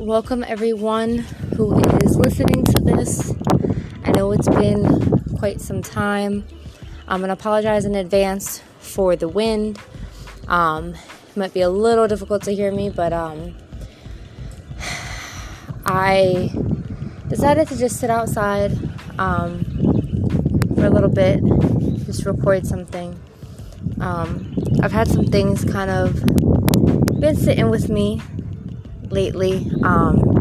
welcome everyone who is listening to this. I know it's been quite some time. I'm gonna apologize in advance for the wind. Um, it might be a little difficult to hear me, but um, I decided to just sit outside um, for a little bit, just record something. Um, I've had some things kind of been sitting with me lately. Um,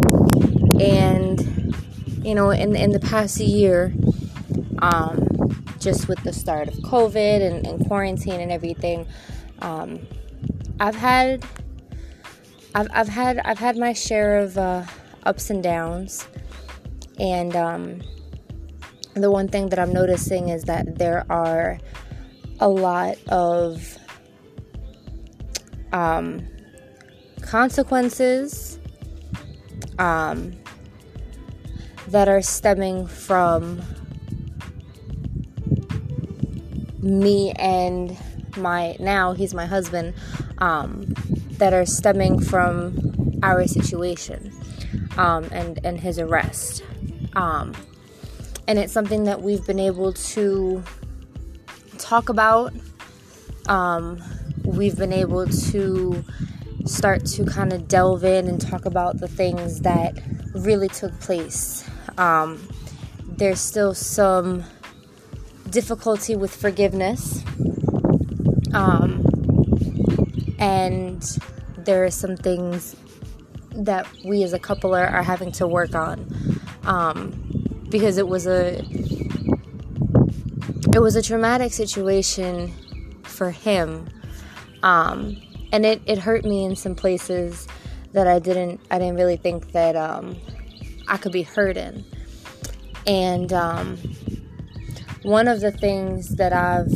and, you know, in, in the past year, um, just with the start of COVID and, and quarantine and everything, um, I've had, I've, I've had, I've had my share of uh, ups and downs, and um, the one thing that I'm noticing is that there are a lot of um, consequences um, that are stemming from me and my now he's my husband um, that are stemming from our situation um, and and his arrest. Um, and it's something that we've been able to talk about. Um, we've been able to start to kind of delve in and talk about the things that really took place. Um, there's still some difficulty with forgiveness. Um, and there are some things that we as a couple are, are having to work on. Um, because it was a it was a traumatic situation for him. Um, and it, it hurt me in some places that I didn't I didn't really think that um, I could be hurt in. And um, one of the things that I've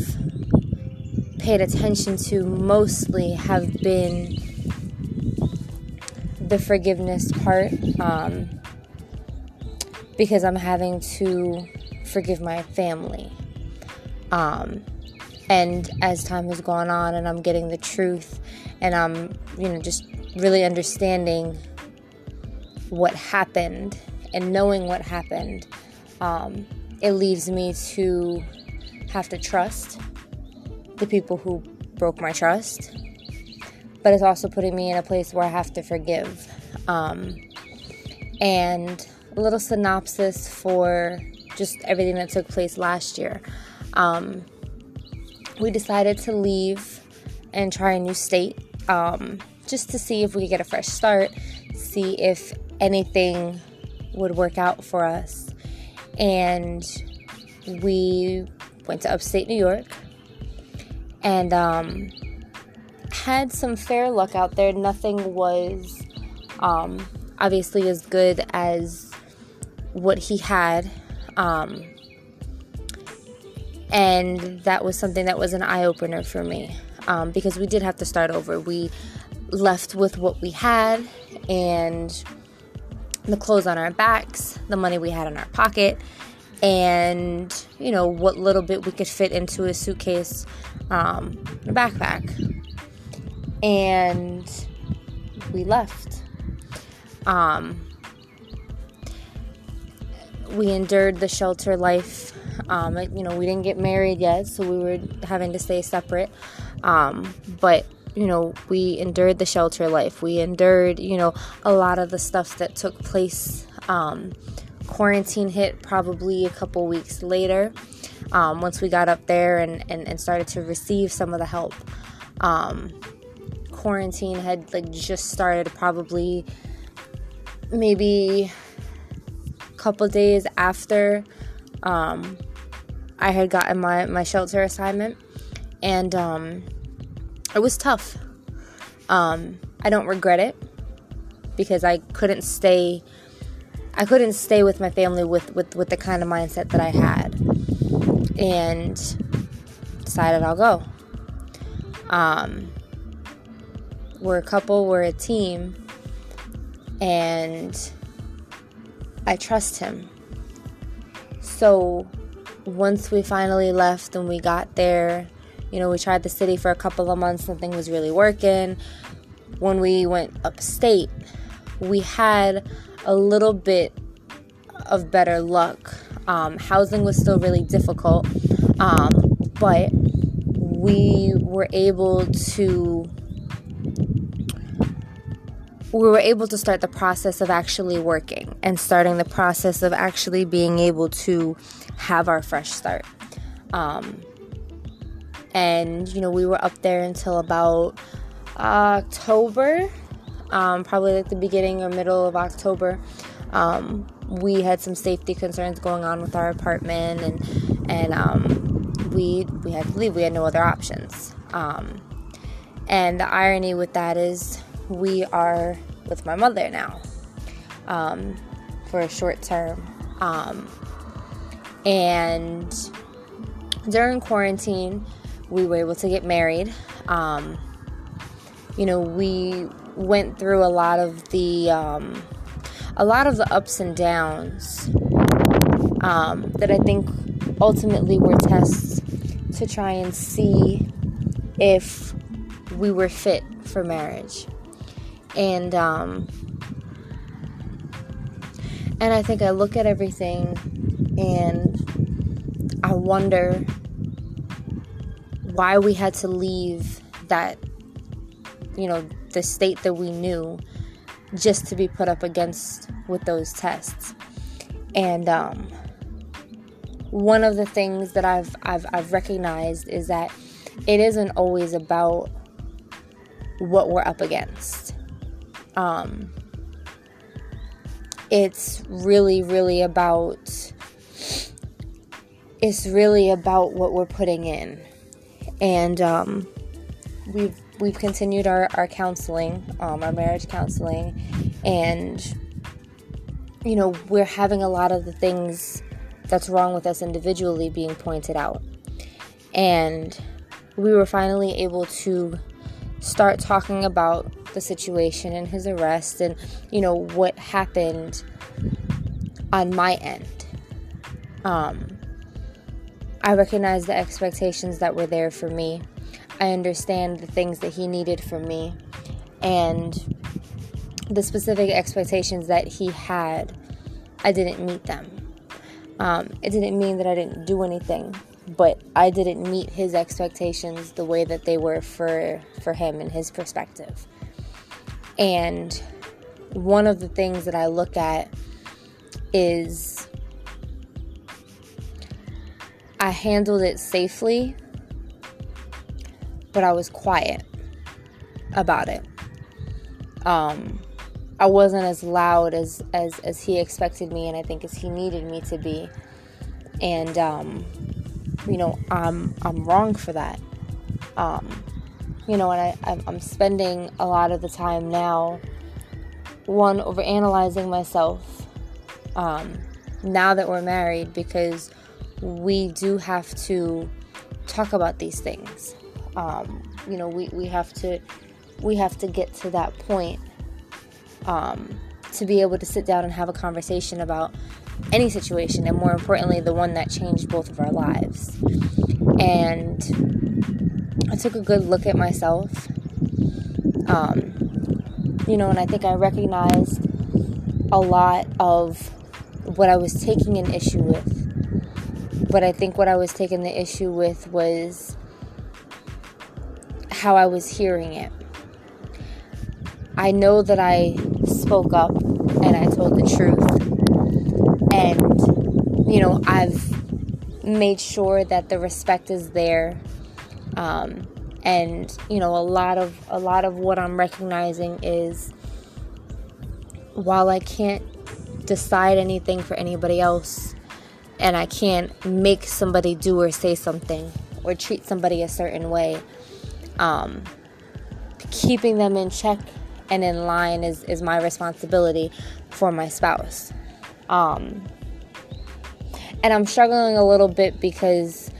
paid attention to mostly have been the forgiveness part um, because I'm having to forgive my family. Um, and as time has gone on and I'm getting the truth and I'm, you know, just really understanding what happened and knowing what happened, um, it leaves me to have to trust the people who broke my trust. But it's also putting me in a place where I have to forgive. Um, and a little synopsis for just everything that took place last year. Um, we decided to leave and try a new state um, just to see if we could get a fresh start, see if anything would work out for us. And we went to upstate New York and um, had some fair luck out there. Nothing was um, obviously as good as what he had. Um, and that was something that was an eye opener for me um, because we did have to start over. We left with what we had and the clothes on our backs, the money we had in our pocket, and you know what little bit we could fit into a suitcase, um, a backpack, and we left. Um, we endured the shelter life um, you know, we didn't get married yet, so we were having to stay separate. Um, but you know, we endured the shelter life. We endured, you know, a lot of the stuff that took place. Um, quarantine hit probably a couple weeks later. Um, once we got up there and, and, and, started to receive some of the help. Um, quarantine had like just started probably maybe a couple days after um, I had gotten my, my shelter assignment, and um, it was tough. Um, I don't regret it because I couldn't stay. I couldn't stay with my family with, with, with the kind of mindset that I had, and decided I'll go. Um, we're a couple, we're a team, and I trust him. So once we finally left and we got there, you know, we tried the city for a couple of months, nothing was really working. When we went upstate, we had a little bit of better luck. Um, housing was still really difficult, um, but we were able to we were able to start the process of actually working and starting the process of actually being able to have our fresh start. Um, and you know, we were up there until about October, um, probably like the beginning or middle of October. Um, we had some safety concerns going on with our apartment, and and um, we we had to leave. We had no other options. Um, and the irony with that is we are with my mother now um, for a short term. Um, and during quarantine, we were able to get married. Um, you know, we went through a lot of the um, a lot of the ups and downs um, that I think ultimately were tests to try and see if we were fit for marriage. And um, and I think I look at everything and I wonder why we had to leave that you know the state that we knew just to be put up against with those tests. And um, one of the things that I've, I've I've recognized is that it isn't always about what we're up against. Um, it's really, really about it's really about what we're putting in, and um, we've we've continued our our counseling, um, our marriage counseling, and you know we're having a lot of the things that's wrong with us individually being pointed out, and we were finally able to start talking about the situation and his arrest and you know what happened on my end. Um, i recognize the expectations that were there for me. I understand the things that he needed from me and the specific expectations that he had. I didn't meet them. Um, it didn't mean that i didn't do anything but I didn't meet his expectations the way that they were for for him and his perspective. And one of the things that I look at is I handled it safely, but I was quiet about it. Um, I wasn't as loud as, as as he expected me, and I think as he needed me to be. And um, you know, I'm I'm wrong for that. Um, you know, and I I'm spending a lot of the time now, one over analyzing myself. Um, now that we're married, because we do have to talk about these things. Um, you know, we, we have to we have to get to that point um, to be able to sit down and have a conversation about any situation, and more importantly, the one that changed both of our lives. And I took a good look at myself. Um, you know, and I think I recognized a lot of what I was taking an issue with. But I think what I was taking the issue with was how I was hearing it. I know that I spoke up and I told the truth you know I've made sure that the respect is there um, and you know a lot of a lot of what I'm recognizing is while I can't decide anything for anybody else and I can't make somebody do or say something or treat somebody a certain way um, keeping them in check and in line is, is my responsibility for my spouse. Um, and I'm struggling a little bit because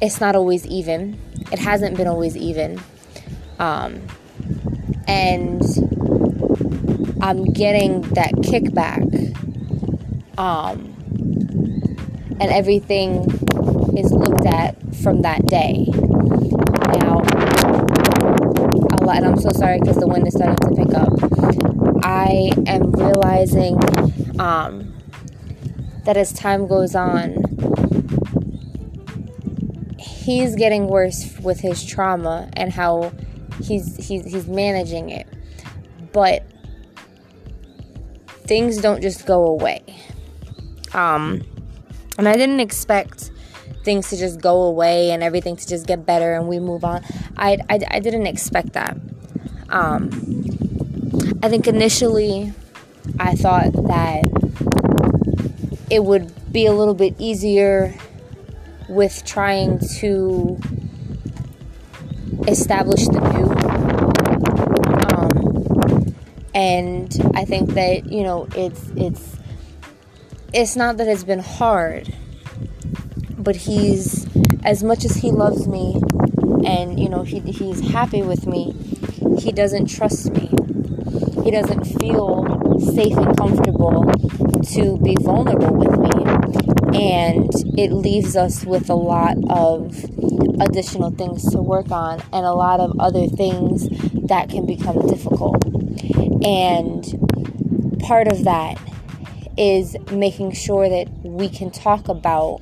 it's not always even. It hasn't been always even. Um, and I'm getting that kickback. Um, and everything is looked at from that day. Now, lot, and I'm so sorry because the wind is starting to pick up. I am realizing um, that as time goes on, he's getting worse with his trauma and how he's he's he's managing it. But things don't just go away. Um, and I didn't expect things to just go away and everything to just get better and we move on. I, I, I didn't expect that. Um, I think initially I thought that it would be a little bit easier with trying to establish the new. Um, and I think that you know it's it's it's not that it's been hard, but he's as much as he loves me, and you know he he's happy with me. He doesn't trust me. He doesn't feel safe and comfortable to be vulnerable with me. And it leaves us with a lot of additional things to work on and a lot of other things that can become difficult. And part of that is making sure that we can talk about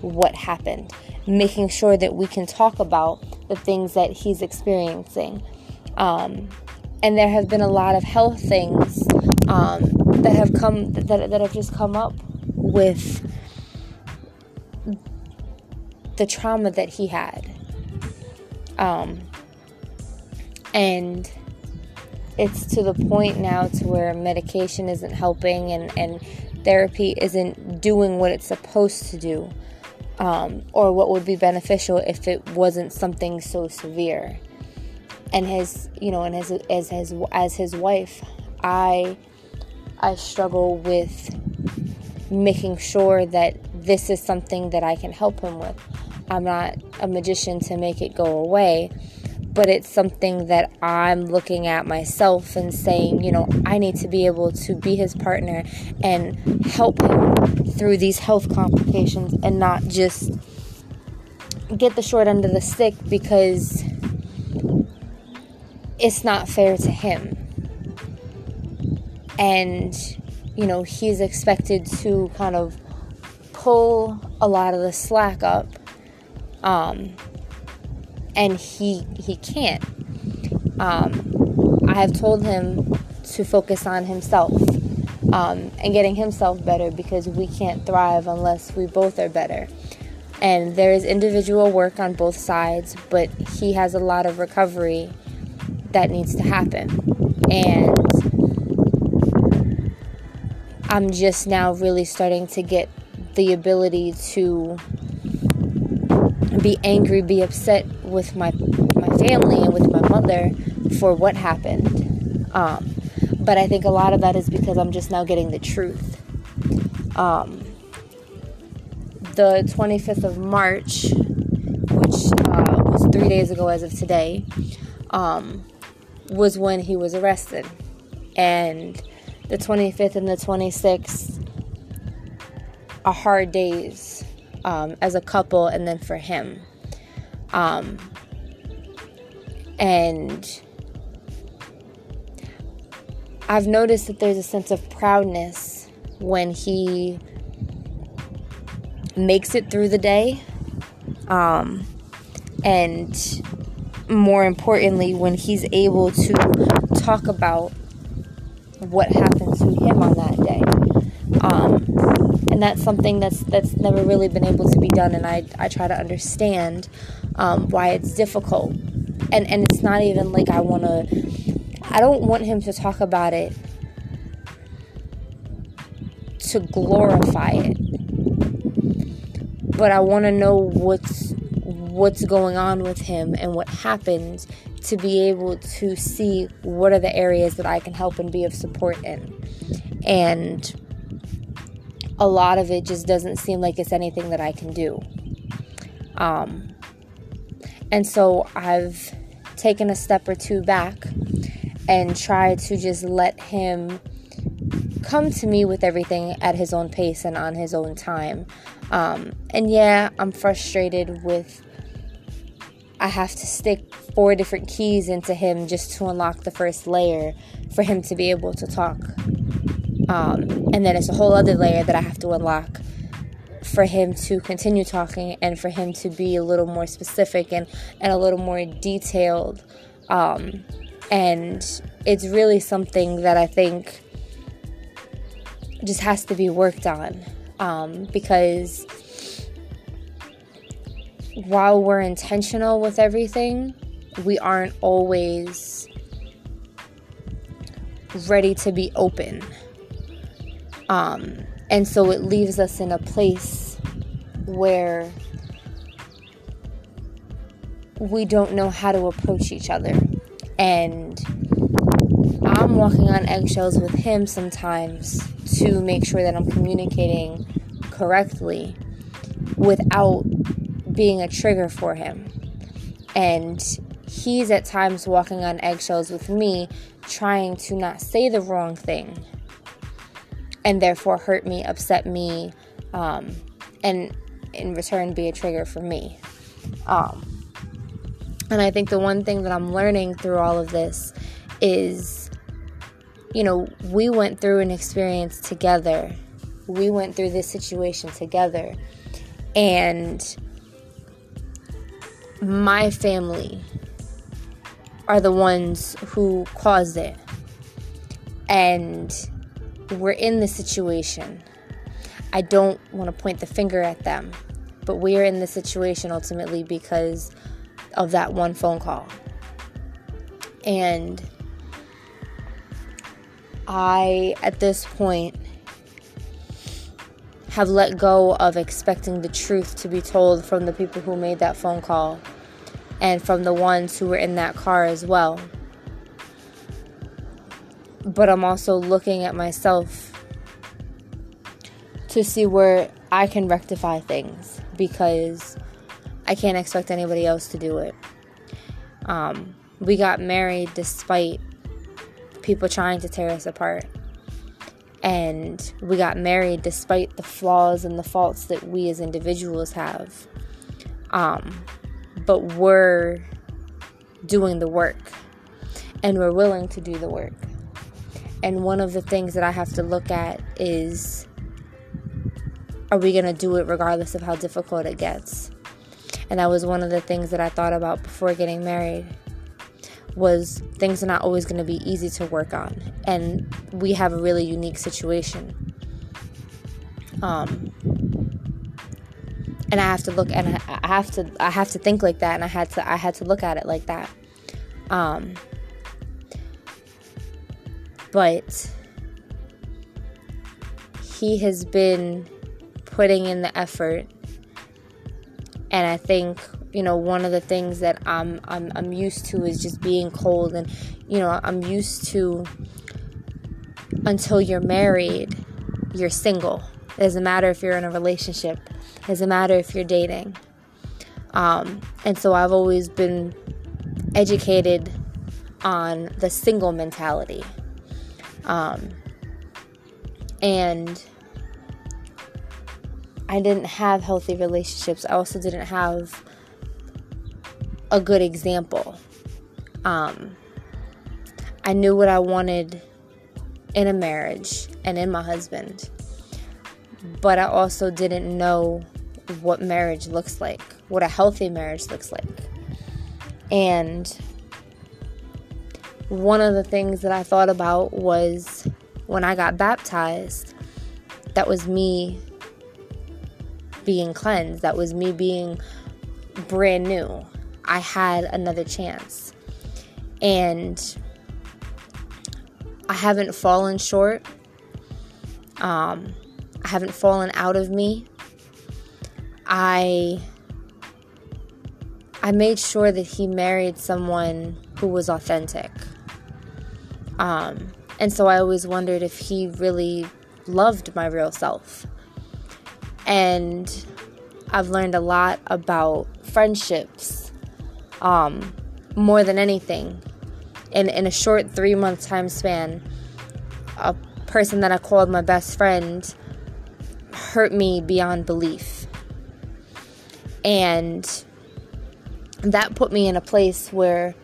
what happened, making sure that we can talk about the things that he's experiencing. Um, and there have been a lot of health things um, that have come that, that have just come up with the trauma that he had. Um, and it's to the point now to where medication isn't helping and, and therapy isn't doing what it's supposed to do um, or what would be beneficial if it wasn't something so severe. And his you know and as as his as his wife i i struggle with making sure that this is something that i can help him with i'm not a magician to make it go away but it's something that i'm looking at myself and saying you know i need to be able to be his partner and help him through these health complications and not just get the short end of the stick because it's not fair to him. And, you know, he's expected to kind of pull a lot of the slack up. Um, and he he can't. Um, I have told him to focus on himself um, and getting himself better because we can't thrive unless we both are better. And there is individual work on both sides, but he has a lot of recovery that needs to happen. And I'm just now really starting to get the ability to be angry, be upset with my my family and with my mother for what happened. Um, but I think a lot of that is because I'm just now getting the truth. Um, the 25th of March, which uh, was three days ago as of today, um, was when he was arrested. And the 25th and the 26th are hard days um, as a couple and then for him. Um, and I've noticed that there's a sense of proudness when he makes it through the day. Um, and more importantly, when he's able to talk about what happened him on that day. Um, and that's something that's that's never really been able to be done and I, I try to understand um, why it's difficult and and it's not even like I want to I don't want him to talk about it to glorify it but I want to know what's what's going on with him and what happened to be able to see what are the areas that I can help and be of support in. And a lot of it just doesn't seem like it's anything that I can do. Um, and so I've taken a step or two back and tried to just let him come to me with everything at his own pace and on his own time. Um, and yeah, I'm frustrated with I have to stick four different keys into him just to unlock the first layer for him to be able to talk. Um, and then it's a whole other layer that I have to unlock for him to continue talking and for him to be a little more specific and, and a little more detailed. Um, and it's really something that I think just has to be worked on um, because while we're intentional with everything, we aren't always ready to be open. Um, and so it leaves us in a place where we don't know how to approach each other. And I'm walking on eggshells with him sometimes to make sure that I'm communicating correctly without being a trigger for him. And he's at times walking on eggshells with me, trying to not say the wrong thing and therefore hurt me, upset me, um, and in return be a trigger for me. Um, and I think the one thing that I'm learning through all of this is, you know, we went through an experience together. We went through this situation together. And my family are the ones who caused it. And we're in the situation. I don't want to point the finger at them, but we are in the situation ultimately because of that one phone call. And I, at this point, have let go of expecting the truth to be told from the people who made that phone call and from the ones who were in that car as well. But I'm also looking at myself to see where I can rectify things because I can't expect anybody else to do it. Um, we got married despite people trying to tear us apart and we got married despite the flaws and the faults that we as individuals have. Um, but we're doing the work and we're willing to do the work. And one of the things that I have to look at is are we going to do it regardless of how difficult it gets? And that was one of the things that I thought about before getting married was things are not always going to be easy to work on and we have a really unique situation. Um, and I have to look and I have to I have to think like that and I had to I had to look at it like that. Um, but he has been putting in the effort and I think you know one of the things that I'm I'm I'm used to is just being cold and you know I'm used to until you're married you're single. It doesn't matter if you're in a relationship. It doesn't matter if you're dating. Um, and so I've always been educated on the single mentality. Um, and I didn't have healthy relationships. I also didn't have a good example. Um, I knew what I wanted in a marriage and in my husband, but I also didn't know what marriage looks like, what a healthy marriage looks like. And one of the things that I thought about was when I got baptized, that was me being cleansed, that was me being brand new. I had another chance. And I haven't fallen short. Um, I haven't fallen out of me. I I made sure that he married someone who was authentic. Um, and so I always wondered if he really loved my real self. And I've learned a lot about friendships um, more than anything. In, in a short three month time span, a person that I called my best friend hurt me beyond belief. And that put me in a place where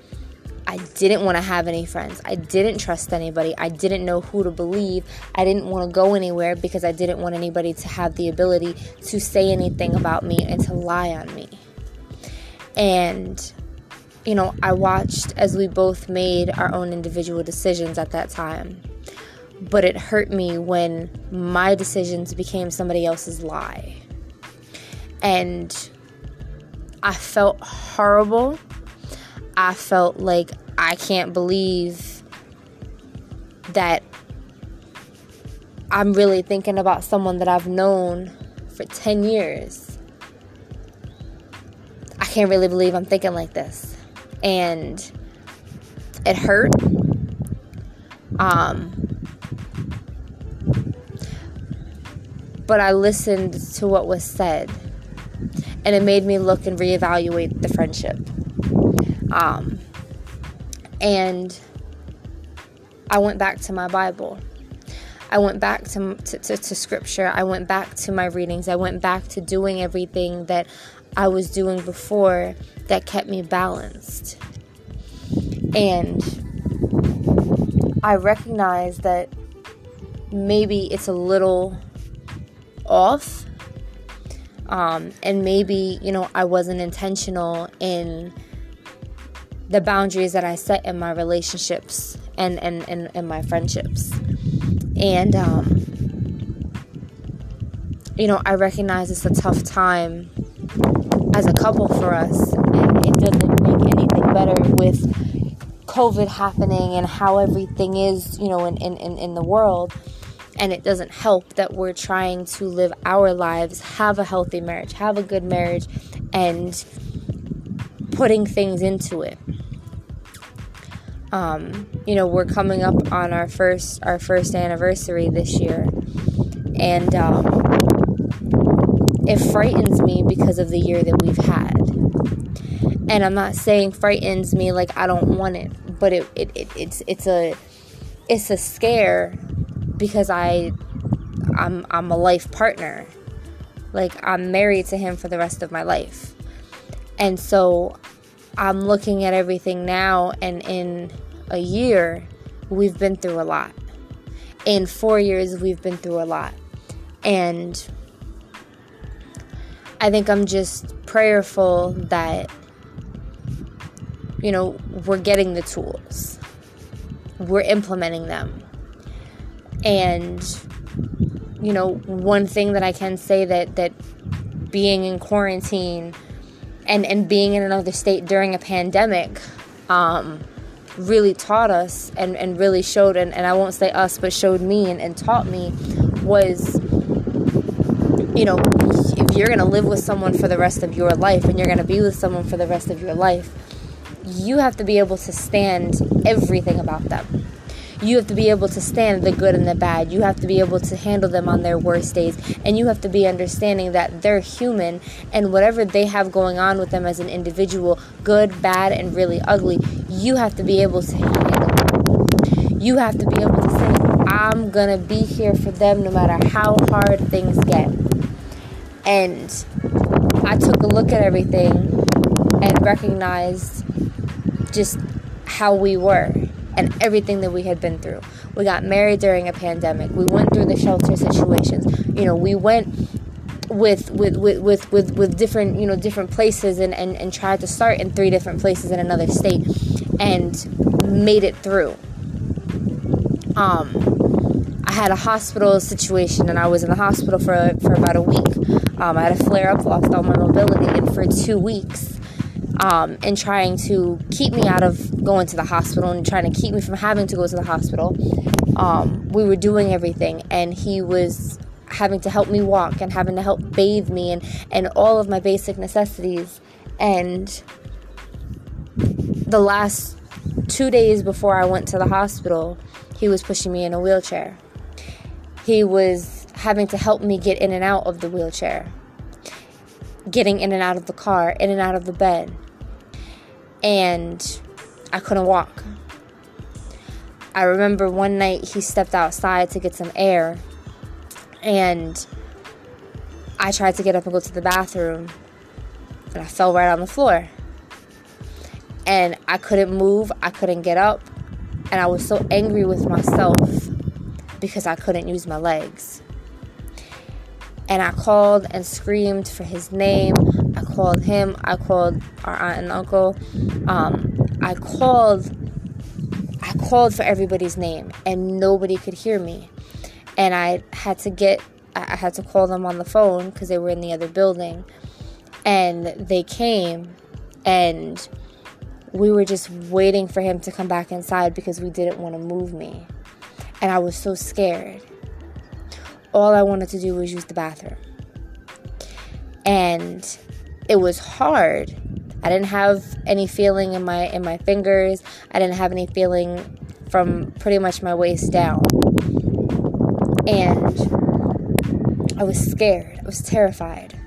I didn't want to have any friends. I didn't trust anybody. I didn't know who to believe. I didn't want to go anywhere because I didn't want anybody to have the ability to say anything about me and to lie on me. And, you know, I watched as we both made our own individual decisions at that time. But it hurt me when my decisions became somebody else's lie. And I felt horrible. I felt like I can't believe that I'm really thinking about someone that I've known for 10 years I can't really believe I'm thinking like this. And it hurt. Um, but I listened to what was said, and it made me look and reevaluate the friendship. Um, and I went back to my Bible. I went back to, to, to, to, scripture. I went back to my readings. I went back to doing everything that I was doing before that kept me balanced. And I recognize that maybe it's a little off. Um, and maybe, you know, I wasn't intentional in the boundaries that I set in my relationships and, and, and, and my friendships. And, um, you know, I recognize it's a tough time as a couple for us. And it doesn't make anything better with COVID happening and how everything is, you know, in, in, in the world. And it doesn't help that we're trying to live our lives, have a healthy marriage, have a good marriage, and putting things into it. Um, you know, we're coming up on our first our first anniversary this year, and um, it frightens me because of the year that we've had. And I'm not saying frightens me like I don't want it, but it, it, it it's it's a it's a scare because I I'm I'm a life partner. Like I'm married to him for the rest of my life. And so I'm looking at everything now and in a year we've been through a lot. In 4 years we've been through a lot. And I think I'm just prayerful that, you know, we're getting the tools, we're implementing them. And, you know, one thing that I can say that, that being in quarantine and, and being in another state during a pandemic, um, really taught us and, and really showed, and, and I won't say us, but showed me and, and taught me was, you know, you're going to live with someone for the rest of your life and you're going to be with someone for the rest of your life, you have to be able to stand everything about them. You have to be able to stand the good and the bad. You have to be able to handle them on their worst days. And you have to be understanding that they're human and whatever they have going on with them as an individual, good, bad, and really ugly, you have to be able to handle it. You have to be able to say, I'm going to be here for them no matter how hard things get. And I took a look at everything and recognized just how we were and everything that we had been through. We got married during a pandemic. We went through the shelter situations. You know, we went with with with with with, with different you know different places and, and and tried to start in three different places in another state and made it through. Um had a hospital situation and I was in the hospital for, for about a week. Um, I had a flare up, lost all my mobility, and for two weeks, um, and trying to keep me out of going to the hospital and trying to keep me from having to go to the hospital, um, we were doing everything, and he was having to help me walk and having to help bathe me and, and all of my basic necessities. And the last two days before I went to the hospital, he was pushing me in a wheelchair he was having to help me get in and out of the wheelchair, getting in and out of the car, in and out of the bed. And I couldn't walk. I remember one night he stepped outside to get some air, and I tried to get up and go to the bathroom, and I fell right on the floor. and I couldn't move, I couldn't get up, and I was so angry with myself because I couldn't use my legs. And I called and screamed for his name. I called him. I called our aunt and uncle. Um, I called. I called for everybody's name, and nobody could hear me. And I had to get. I had to call them on the phone because they were in the other building, and they came, and we were just waiting for him to come back inside because we didn't want to move me. And I was so scared. All I wanted to do was use the bathroom. And it was hard. I didn't have any feeling in my in my fingers. I didn't have any feeling from pretty much my waist down. And I was scared. I was terrified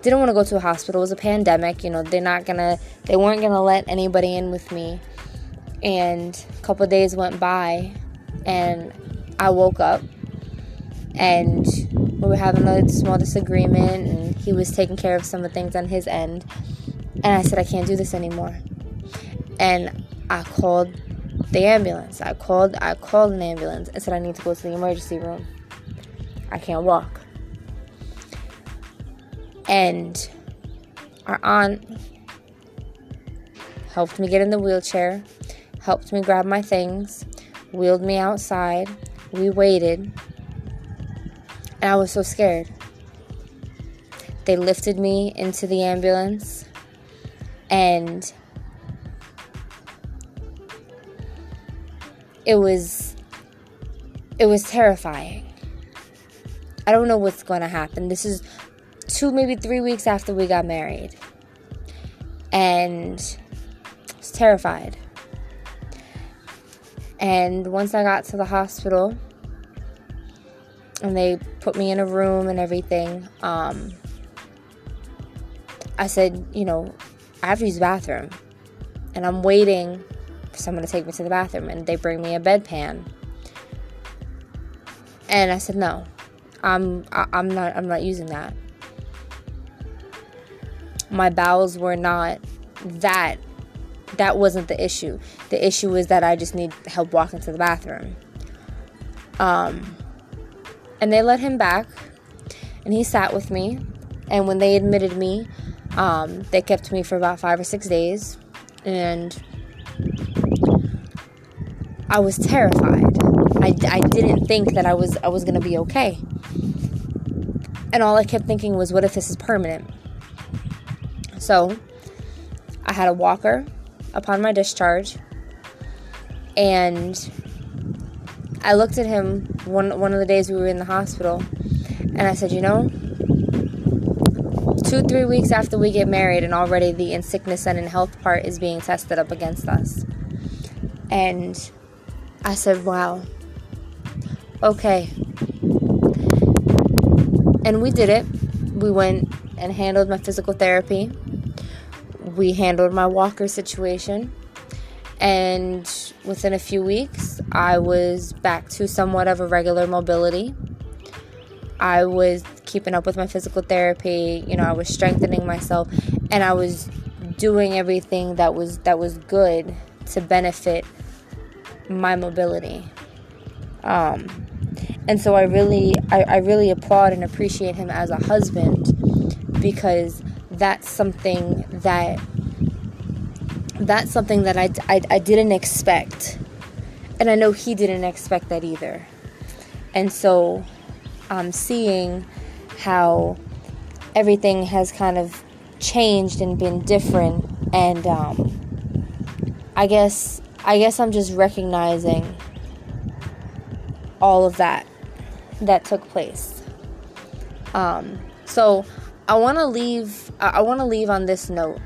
didn't want to go to a hospital. It was a pandemic. You know, they're not gonna, they weren't gonna let anybody in with me. And a couple days went by, and I woke up, and we were having a small disagreement, and he was taking care of some of the things on his end. And I said, I can't do this anymore. And I called the ambulance. I called I called an ambulance and said I need to go to the emergency room. I can't walk. And our aunt helped me get in the wheelchair, helped me grab my things, wheeled me outside. We waited, and I was so scared. They lifted me into the ambulance, and it was it was terrifying. I don't know what's going to happen. This is two, maybe three weeks after we got married. And I was terrified. And once I got to the hospital and they put me in a room and everything, um, I said, you know, I have to use the bathroom. And I'm waiting for someone to take me to the bathroom. And they bring me a bedpan. And I said, no, I'm, I'm not, I'm not using that my bowels were not that that wasn't the issue. The issue was that I just need help walking to the bathroom. Um, and they let him back, and he sat with me. And when they admitted me, um, they kept me for about five or six days, and I was terrified. I, I didn't think that I was I was gonna be okay. And all I kept thinking was, what if this is permanent? So I had a walker upon my discharge, and I looked at him one one of the days we were in the hospital, and I said, you know, two three weeks after we get married, and already the in sickness and in health part is being tested up against us, and I said, wow, okay, and we did it. We went and handled my physical therapy we handled my walker situation. And within a few weeks, I was back to somewhat of a regular mobility. I was keeping up with my physical therapy, you know, I was strengthening myself and I was doing everything that was that was good to benefit my mobility. Um, and so I really I, I really applaud and appreciate him as a husband because that's something that that's something that I, I, I didn't expect. And i know he didn't expect that either. And so um, seeing how everything has kind of changed and been different and um, i guess i guess i'm just recognizing all of that that took place. Um, so I want to leave. I want to leave on this note,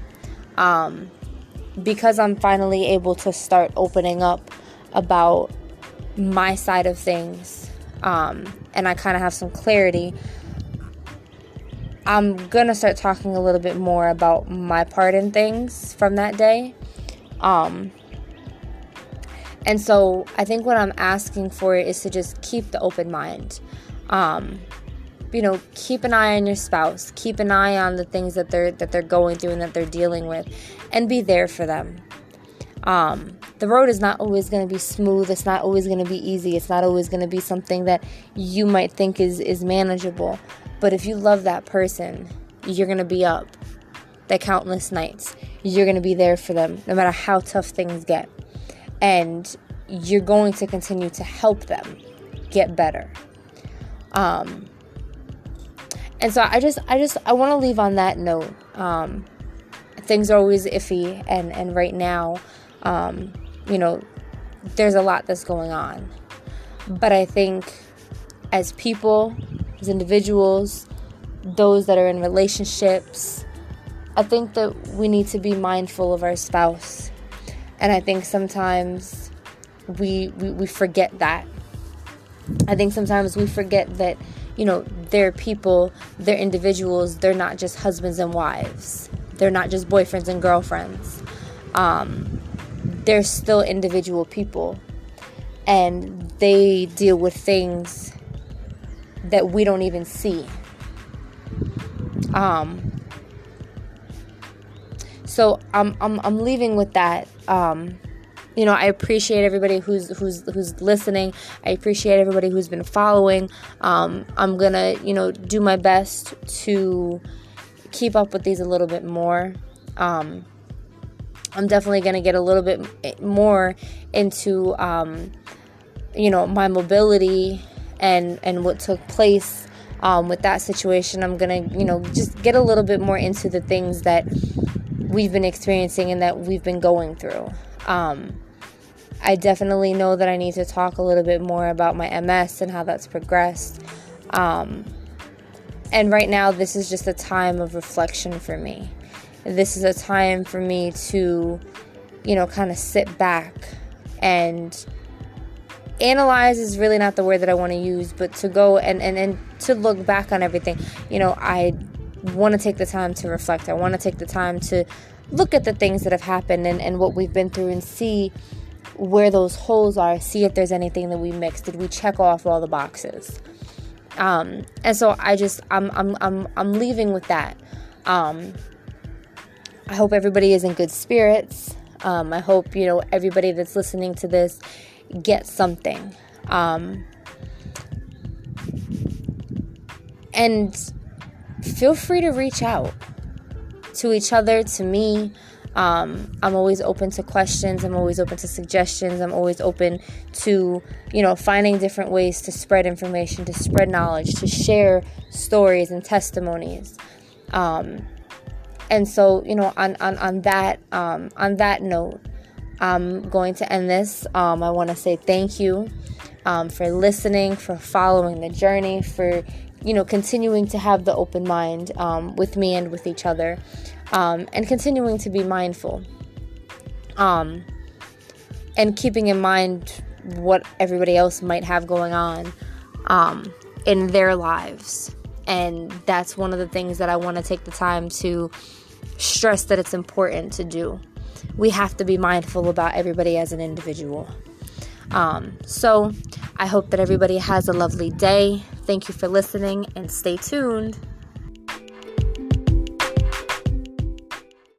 um, because I'm finally able to start opening up about my side of things, um, and I kind of have some clarity. I'm gonna start talking a little bit more about my part in things from that day. Um, and so I think what I'm asking for is to just keep the open mind. Um, you know keep an eye on your spouse keep an eye on the things that they're that they're going through and that they're dealing with and be there for them Um, the road is not always going to be smooth. It's not always going to be easy. It's not always going to be something that you might think is, is manageable. But if you love that person, you're going to be up the countless nights. You're going to be there for them no matter how tough things get. And you're going to continue to help them get better. Um, and so I just, I just, I want to leave on that note. Um, things are always iffy, and and right now, um, you know, there's a lot that's going on. But I think as people, as individuals, those that are in relationships, I think that we need to be mindful of our spouse. And I think sometimes we, we, we forget that. I think sometimes we forget that, you know, they're people, they're individuals, they're not just husbands and wives, they're not just boyfriends and girlfriends. Um, they're still individual people and they deal with things that we don't even see. Um, so I'm, I'm, I'm leaving with that. Um, you know, I appreciate everybody who's who's who's listening. I appreciate everybody who's been following. Um, I'm gonna, you know, do my best to keep up with these a little bit more. Um, I'm definitely gonna get a little bit more into, um, you know, my mobility and and what took place um, with that situation. I'm gonna, you know, just get a little bit more into the things that we've been experiencing and that we've been going through. Um, I definitely know that I need to talk a little bit more about my MS and how that's progressed. Um, and right now, this is just a time of reflection for me. This is a time for me to, you know, kind of sit back and analyze is really not the word that I want to use, but to go and, and, and to look back on everything. You know, I want to take the time to reflect. I want to take the time to look at the things that have happened and, and what we've been through and see where those holes are, see if there's anything that we mixed. Did we check off all the boxes? Um, and so I just I'm I'm I'm I'm leaving with that. Um, I hope everybody is in good spirits. Um, I hope you know everybody that's listening to this gets something. Um, and feel free to reach out to each other, to me. Um, I'm always open to questions. I'm always open to suggestions. I'm always open to, you know, finding different ways to spread information, to spread knowledge, to share stories and testimonies. Um, and so, you know, on on on that um, on that note, I'm going to end this. Um, I want to say thank you um, for listening, for following the journey, for you know, continuing to have the open mind um, with me and with each other, um, and continuing to be mindful, um, and keeping in mind what everybody else might have going on um, in their lives. And that's one of the things that I want to take the time to stress that it's important to do. We have to be mindful about everybody as an individual. Um, so I hope that everybody has a lovely day. Thank you for listening and stay tuned.